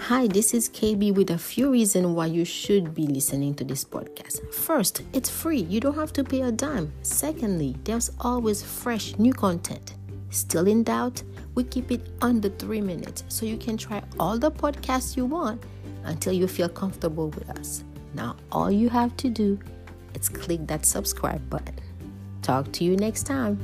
Hi, this is KB with a few reasons why you should be listening to this podcast. First, it's free, you don't have to pay a dime. Secondly, there's always fresh new content. Still in doubt? We keep it under three minutes so you can try all the podcasts you want until you feel comfortable with us. Now, all you have to do is click that subscribe button. Talk to you next time.